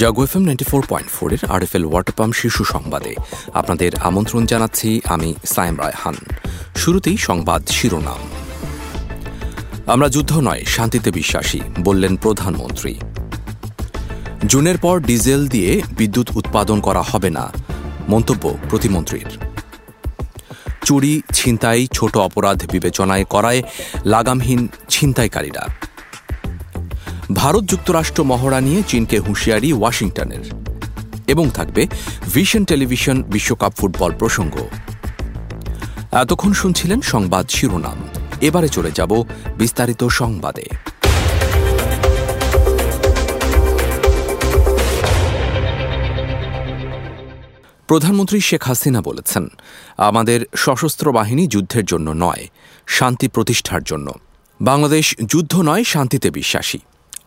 Jago F ninety four point ফোরের R F L water pump শীর্ষ সংবাদে। আপনাদের আমন্ত্রণ জানাচ্ছি আমি সাইম রায়হান। শুরুতেই সংবাদ শিরোনাম। আমরা যুদ্ধ নয়, শান্তিতে বিশ্বাসী, বললেন প্রধানমন্ত্রী। জুনের পর ডিজেল দিয়ে বিদ্যুৎ উৎপাদন করা হবে না, মন্তব্য প্রতিমন্ত্রীর। চুরি, ছিনতাই, ছোট অপরাধ বিবেচনায় করায় লাগামহীন ছিনতাইকারীরা। ভারত যুক্তরাষ্ট্র মহড়া নিয়ে চীনকে হুঁশিয়ারি ওয়াশিংটনের। এবং থাকবে ভিশন টেলিভিশন বিশ্বকাপ ফুটবল প্রসঙ্গ। এতক্ষণ শুনছিলেন সংবাদ শিরোনাম। এবারে চলে যাব বিস্তারিত সংবাদে। প্রধানমন্ত্রী শেখ হাসিনা বলেছেন, আমাদের সশস্ত্র বাহিনী যুদ্ধের জন্য নয়, শান্তি প্রতিষ্ঠার জন্য। বাংলাদেশ যুদ্ধ নয়, শান্তিতে বিশ্বাসী।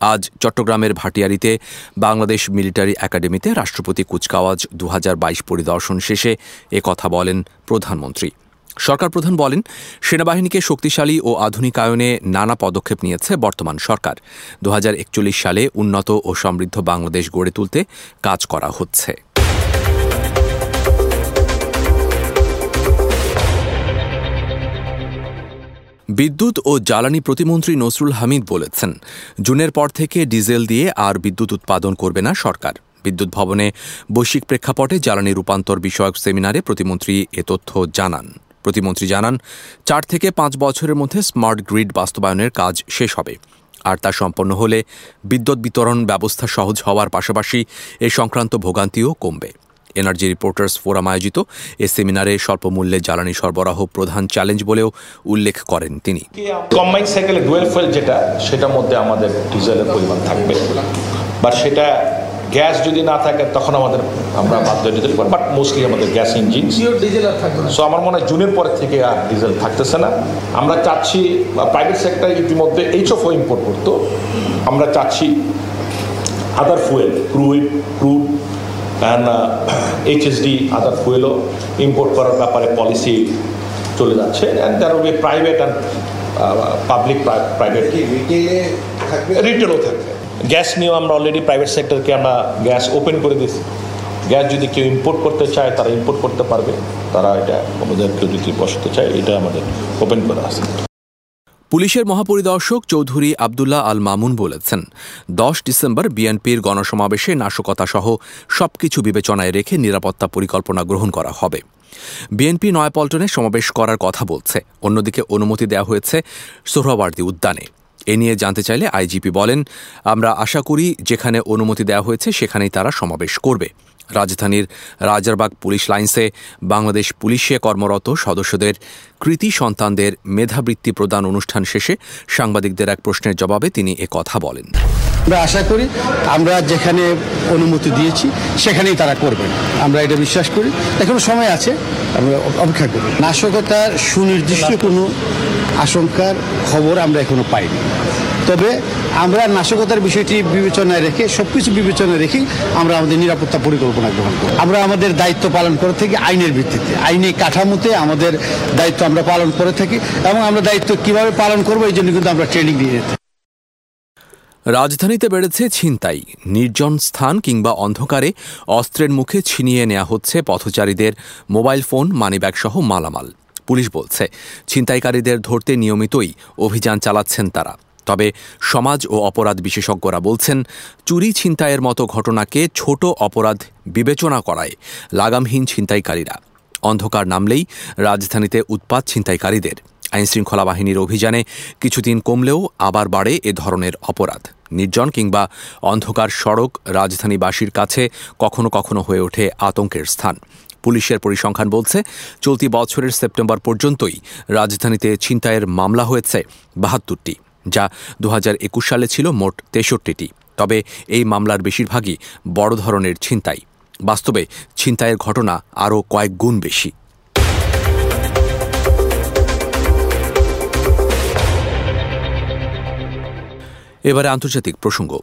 আজ চট্টগ্রামের ভাটিয়ারিতে বাংলাদেশ মিলিটারি একাডেমিতে রাষ্ট্রপতি কুচকাওয়াজ দু হাজার বাইশ পরিদর্শন শেষে এ কথা বলেন প্রধানমন্ত্রী। সরকার প্রধান বলেন, সেনাবাহিনীকে শক্তিশালী ও আধুনিকায়নে নানা পদক্ষেপ নিয়েছে বর্তমান সরকার। দু হাজার একচল্লিশ সালে উন্নত ও সমৃদ্ধ বাংলাদেশ গড়ে তুলতে কাজ করা হচ্ছে। বিদ্যুৎ ও জ্বালানি প্রতিমন্ত্রী নসরুল হামিদ বলেছেন, জুনের পর থেকে ডিজেল দিয়ে আর বিদ্যুৎ উৎপাদন করবে না সরকার। বিদ্যুৎ ভবনে বৈশ্বিক প্রেক্ষাপটে জ্বালানি রূপান্তর বিষয়ক সেমিনারে প্রতিমন্ত্রী এ তথ্য জানান। প্রতিমন্ত্রী জানান, চার থেকে পাঁচ বছরের মধ্যে স্মার্ট গ্রিড বাস্তবায়নের কাজ শেষ হবে। আর তা সম্পন্ন হলে বিদ্যুৎ বিতরণ ব্যবস্থা সহজ হওয়ার পাশাপাশি এ সংক্রান্ত ভোগান্তিও কমবে। এনার্জি রিপোর্টার্স ফোরাম আয়োজিত। এ সেমিনারে স্বল্প মূল্যে জ্বালানি সরবরাহ প্রধান চ্যালেঞ্জ বলেও উল্লেখ করেন তিনি। কম্বাইন সাইকেলে ডুয়েল ফুয়েল যেটা সেটার মধ্যে আমাদের ডিজেলের পরিমাণ থাকবে। বা সেটা গ্যাস যদি না থাকে তখন আমাদের আমরা বাধ্য ডিজেল বাট মোস্টলি আমাদের গ্যাস ইঞ্জিন ডিজেল আর থাকবে সো আমার মনে হয় জুনের পর থেকে আর ডিজেল থাকতেছে না। আমরা চাচ্ছি প্রাইভেট সেক্টর ইতিমধ্যে এইচ অফ ইম্পোর্ট করতো। আমরা চাচ্ছি other fuel crude crude and HSD other ফুয়েলও import করার ব্যাপারে পলিসি চলে যাচ্ছে and there will be private and public private রিটেলও থাকবে? গ্যাস নিয়েও আমরা অলরেডি প্রাইভেট সেক্টরকে আমরা গ্যাস ওপেন করে দিয়েছি। গ্যাস যদি কেউ ইম্পোর্ট করতে চায় তারা ইম্পোর্ট করতে পারবে। তারা এটা আমাদের কেউ যদি বসাতে চায় এটা আমাদের ওপেন করা আছে। পুলিশের মহাপরিদর্শক চৌধুরী আবদুল্লাহ আল মামুন বলেছেন, দশ ডিসেম্বর বিএনপির গণসমাবেশে নাশকতাসহ সবকিছু বিবেচনায় রেখে নিরাপত্তা পরিকল্পনা গ্রহণ করা হবে। বিএনপি নয়াপল্টনে সমাবেশ করার কথা বলছে। অন্যদিকে অনুমতি দেওয়া হয়েছে সোহরাওয়ার্দী উদ্যানে। এ নিয়ে জানতে চাইলে আইজিপি বলেন, আমরা আশা করি যেখানে অনুমতি দেওয়া হয়েছে সেখানেই তারা সমাবেশ করবে। রাজধানীর রাজারবাগ পুলিশ লাইন্সে বাংলাদেশ পুলিশে কর্মরত সদস্যদের কৃতি সন্তানদের মেধাবৃত্তি প্রদান অনুষ্ঠান শেষে সাংবাদিকদের এক প্রশ্নের জবাবে তিনি এ কথা বলেন। আমরা আশা করি আমরা যেখানে অনুমতি দিয়েছি সেখানেই তারা করবেন। আমরা এটা বিশ্বাস করি। এখনও সময় আছে, আমরা অপেক্ষা করি। নাশকতার সুনির্দিষ্ট কোনো আশঙ্কার খবর আমরা এখনও পাইনি। তবে আমরা নাশকতার বিষয়টি বিবেচনায় রেখে সব কিছু বিবেচনায় রেখে আমরা আমাদের নিরাপত্তা পরিকল্পনা গ্রহণ করি। আমরা আমাদের দায়িত্ব পালন করে থাকি আইনের ভিত্তিতে। আইনি কাঠামোতে আমাদের দায়িত্ব আমরা পালন করে থাকি এবং আমরা দায়িত্ব কীভাবে পালন করব এই জন্য কিন্তু আমরা ট্রেনিং দিয়ে থাকি। রাজধানীতে বেড়েছে ছিনতাই। নির্জন স্থান কিংবা অন্ধকারে অস্ত্রের মুখে ছিনিয়ে নেওয়া হচ্ছে পথচারীদের মোবাইল ফোন মানিব্যাগ সহ মালামাল। পুলিশ বলছে, ছিনতাইকারীদের ধরতে নিয়মিতই অভিযান চালাচ্ছেন তারা। তবে সমাজ ও অপরাধ বিশেষজ্ঞরা বলছেন, চুরি ছিনতাইয়ের মতো ঘটনাকে ছোট অপরাধ বিবেচনা করায় লাগামহীন ছিনতাইকারীরা। অন্ধকার নামলেই রাজধানীতে উৎপাত ছিনতাইকারীদের। আইনশৃঙ্খলা বাহিনীর অভিযানে কিছুদিন কমলেও আবার বাড়ে এ ধরনের অপরাধ। নির্জন কিংবা অন্ধকার সড়ক রাজধানীবাসীর কাছে কখনো কখনো হয়ে ওঠে আতঙ্কের স্থান। পুলিশের পরিসংখ্যান বলছে, চলতি বছরের সেপ্টেম্বর পর্যন্তই রাজধানীতে ছিনতাইয়ের মামলা হয়েছে বাহাত্তরটি। যা দু হাজার একুশ সালে ছিল মোট তেষট্টিটি। তবে এই মামলার বেশিরভাগই বড় ধরনের ছিনতাই। বাস্তবে ছিনতাইয়ের ঘটনা আরও কয়েক গুণ বেশি। এবারে আন্তর্জাতিক প্রসঙ্গ।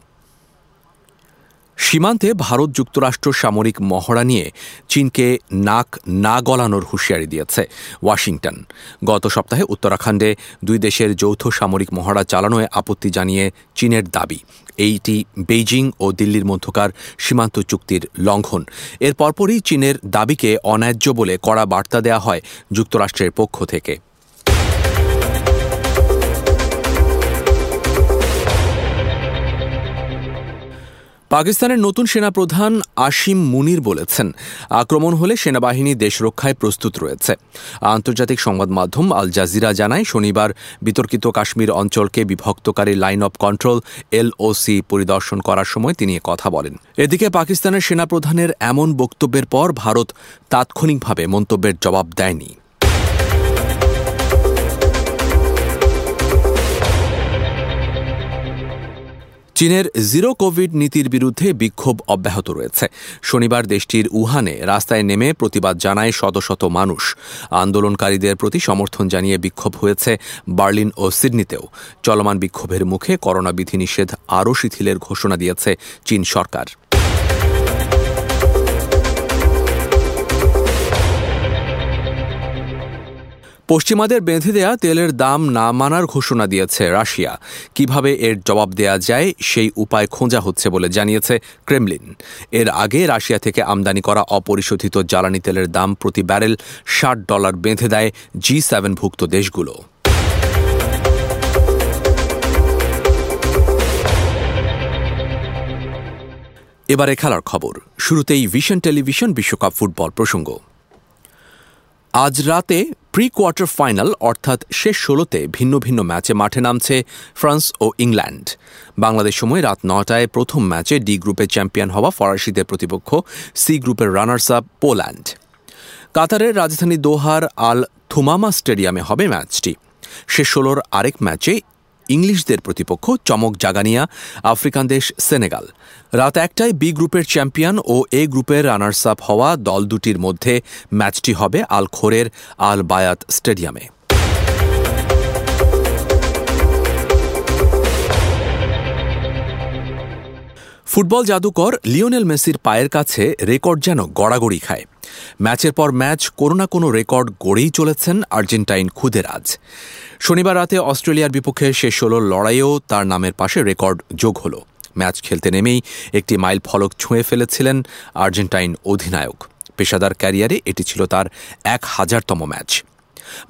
সীমান্তে ভারত যুক্তরাষ্ট্র সামরিক মহড়া নিয়ে চীনকে নাক না গলানোর হুঁশিয়ারি দিয়েছে ওয়াশিংটন। গত সপ্তাহে উত্তরাখণ্ডে দুই দেশের যৌথ সামরিক মহড়া চালানোয় আপত্তি জানিয়ে চীনের দাবি। এইটি বেইজিং ও দিল্লির মধ্যকার সীমান্ত চুক্তির লঙ্ঘন। এর পরপরই চীনের দাবিকে অন্যায্য বলে কড়া বার্তা দেওয়া হয় যুক্তরাষ্ট্রের পক্ষ থেকে। পাকিস্তানের নতুন সেনাপ্রধান আসিম মুনির বলেছেন, আক্রমণ হলে সেনাবাহিনী দেশ রক্ষায় প্রস্তুত রয়েছে। আন্তর্জাতিক সংবাদ মাধ্যম আল জাজিরা জানায়, শনিবার বিতর্কিত কাশ্মীর অঞ্চলকে বিভক্তকারী লাইন অব কন্ট্রোল এলওসি পরিদর্শন করার সময় তিনি কথা বলেন। এদিকে পাকিস্তানের সেনাপ্রধানের এমন বক্তব্যের পর ভারত তাৎক্ষণিকভাবে মন্তব্যের জবাব দেয়নি। চীনের জিরো কোভিড নীতির বিরুদ্ধে বিক্ষোভ অব্যাহত রয়েছে। শনিবার দেশটির উহানে রাস্তায় নেমে প্রতিবাদ জানায় শত শত মানুষ। আন্দোলনকারীদের প্রতি সমর্থন জানিয়ে বিক্ষোভ হয়েছে বার্লিন ও সিডনিতেও। চলমান বিক্ষোভের মুখে করোনা বিধিনিষেধ আরও শিথিলের ঘোষণা দিয়েছে চীন সরকার। পশ্চিমাদের বেঁধে দেয়া তেলের দাম না মানার ঘোষণা দিয়েছে রাশিয়া। কীভাবে এর জবাব দেয়া যায় সেই উপায় খোঁজা হচ্ছে বলে জানিয়েছে ক্রেমলিন। এর আগে রাশিয়া থেকে আমদানি করা অপরিশোধিত জ্বালানি তেলের দাম প্রতি ব্যারেল ষাট ডলার বেঁধে দেয় জি সেভেনভুক্ত দেশগুলো। এবারে খেলার খবর। শুরুতেই ভিশন টেলিভিশন বিশ্বকাপ ফুটবল প্রসঙ্গ। আজ রাতে প্রি কোয়ার্টার ফাইনাল অর্থাৎ শেষ ষোলোতে ভিন্ন ভিন্ন ম্যাচে মাঠে নামছে ফ্রান্স ও ইংল্যান্ড। বাংলাদেশ সময় রাত নটায় প্রথম ম্যাচে ডি গ্রুপে চ্যাম্পিয়ন হওয়া ফরাসিদের প্রতিপক্ষ, সি গ্রুপের রানার্স আপ পোল্যান্ড। কাতারের রাজধানী দোহার আল থুমামা স্টেডিয়ামে হবে ম্যাচটি। শেষ ষোলোর আরেক ম্যাচে ইংলিশদের প্রতিপক্ষ চমক জাগানিয়া, আফ্রিকান দেশ সেনেগাল। রাত একটায় বি গ্রুপের চ্যাম্পিয়ন ও এ গ্রুপের রানার্স আপ হওয়া দল দুটির মধ্যে ম্যাচটি হবে আল খোরের আল বায়াত স্টেডিয়ামে। ফুটবল জাদুকর লিওনেল মেসির পায়ের কাছে রেকর্ড যেন গড়াগড়ি খায়। ম্যাচের পর ম্যাচ কোনো না কোনো রেকর্ড গড়েই চলেছেন আর্জেন্টাইন খুদেরাজ শনিবার রাতে অস্ট্রেলিয়ার বিপক্ষে শেষ হল লড়াইয়েও তার নামের পাশে রেকর্ড যোগ হল। ম্যাচ খেলতে নেমেই একটি মাইল ফলক ছুঁয়ে ফেলেছিলেন আর্জেন্টাইন অধিনায়ক। পেশাদার ক্যারিয়ারে এটি ছিল তার এক হাজারতম ম্যাচ।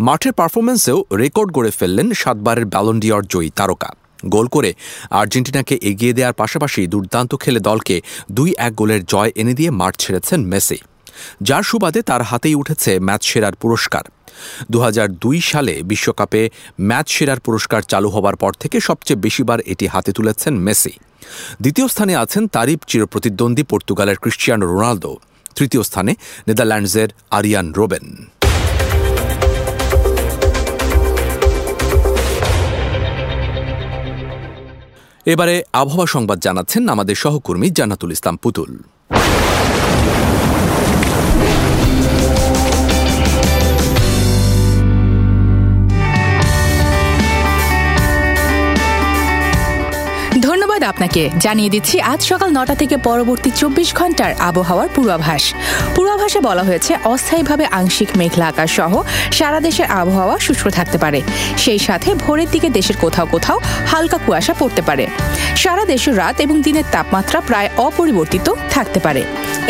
মাঠের পারফরমেন্সেও রেকর্ড গড়ে ফেললেন সাতবারের ব্যালন্ডিয়র জয়ী তারকা। গোল করে আর্জেন্টিনাকে এগিয়ে দেওয়ার পাশাপাশি দুর্দান্ত খেলে দলকে দুই এক গোলের জয় এনে দিয়ে মাঠ ছেড়েছেন মেসি। যার সুবাদে তার হাতেই উঠেছে ম্যাচ সেরার পুরস্কার। দু হাজার দুই সালে বিশ্বকাপে ম্যাচ সেরার পুরস্কার চালু হবার পর থেকে সবচেয়ে বেশিবার এটি হাতে তুলেছেন মেসি। দ্বিতীয় স্থানে আছেন তারিফ চিরপ্রতিদ্বন্দ্বী পর্তুগালের ক্রিশ্চিয়ানো রোনালদো। তৃতীয় স্থানে নেদারল্যান্ডসের আরিয়ান রোবেন। এবারে আবহাওয়া সংবাদ জানাচ্ছেন আমাদের সহকর্মী জান্নাতুল ইসলাম পুতুল। আপনাকে। জানিয়ে দিচ্ছি, আজ সকাল নটা থেকে পরবর্তী চব্বিশ ঘণ্টার আবহাওয়ার পূর্বাভাস। পূর্বাভাসে বলা হয়েছে, অস্থায়ীভাবে আংশিক মেঘলা আকাশ সহ সারা দেশের আবহাওয়া শুষ্ক থাকতে পারে। সেই সাথে ভোরের দিকে দেশের কোথাও কোথাও হালকা কুয়াশা পড়তে পারে। সারা দেশের রাত এবং দিনের তাপমাত্রা প্রায় অপরিবর্তিত থাকতে পারে।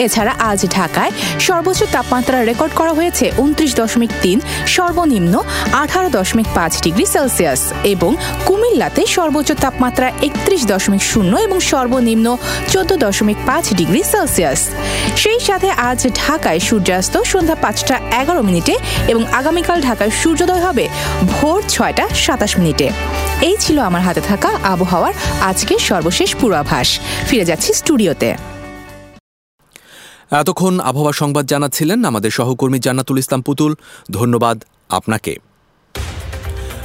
এছাড়া আজ ঢাকায় সর্বোচ্চ তাপমাত্রা রেকর্ড করা হয়েছে, উনত্রিশ দশমিক তিন, সর্বনিম্ন আঠারো দশমিক পাঁচ ডিগ্রি সেলসিয়াস এবং কুমিল্লাতে সর্বোচ্চ তাপমাত্রা একত্রিশ দশমিক শূন্য এবং সর্বনিম্ন চোদ্দ দশমিক পাঁচ ডিগ্রি সেলসিয়াস। সেই সাথে আজ ঢাকায় সূর্যাস্ত সন্ধ্যা পাঁচটা এগারো মিনিটে এবং আগামীকাল ঢাকায় সূর্যোদয় হবে ভোর ছয়টা সাতাশ মিনিটে। এই ছিল আমার হাতে থাকা আবহাওয়ার আজকের সর্বশেষ পূর্বাভাস। ফিরে যাচ্ছি স্টুডিওতে। এতক্ষণ আবহাওয়া সংবাদ জানাচ্ছিলেন আমাদের সহকর্মী জান্নাতুল ইসলাম পুতুল। ধন্যবাদ আপনাকে।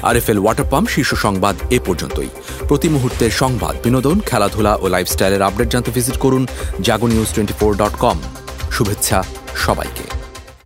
আরএফএল ওয়াটার পাম্প শীর্ষ সংবাদ এ পর্যন্তই। প্রতি মুহূর্তের সংবাদ, বিনোদন, খেলাধুলা ও লাইফস্টাইলের আপডেট জানতে ভিজিট করুন Jago news twenty four dot com. শুভেচ্ছা সবাইকে।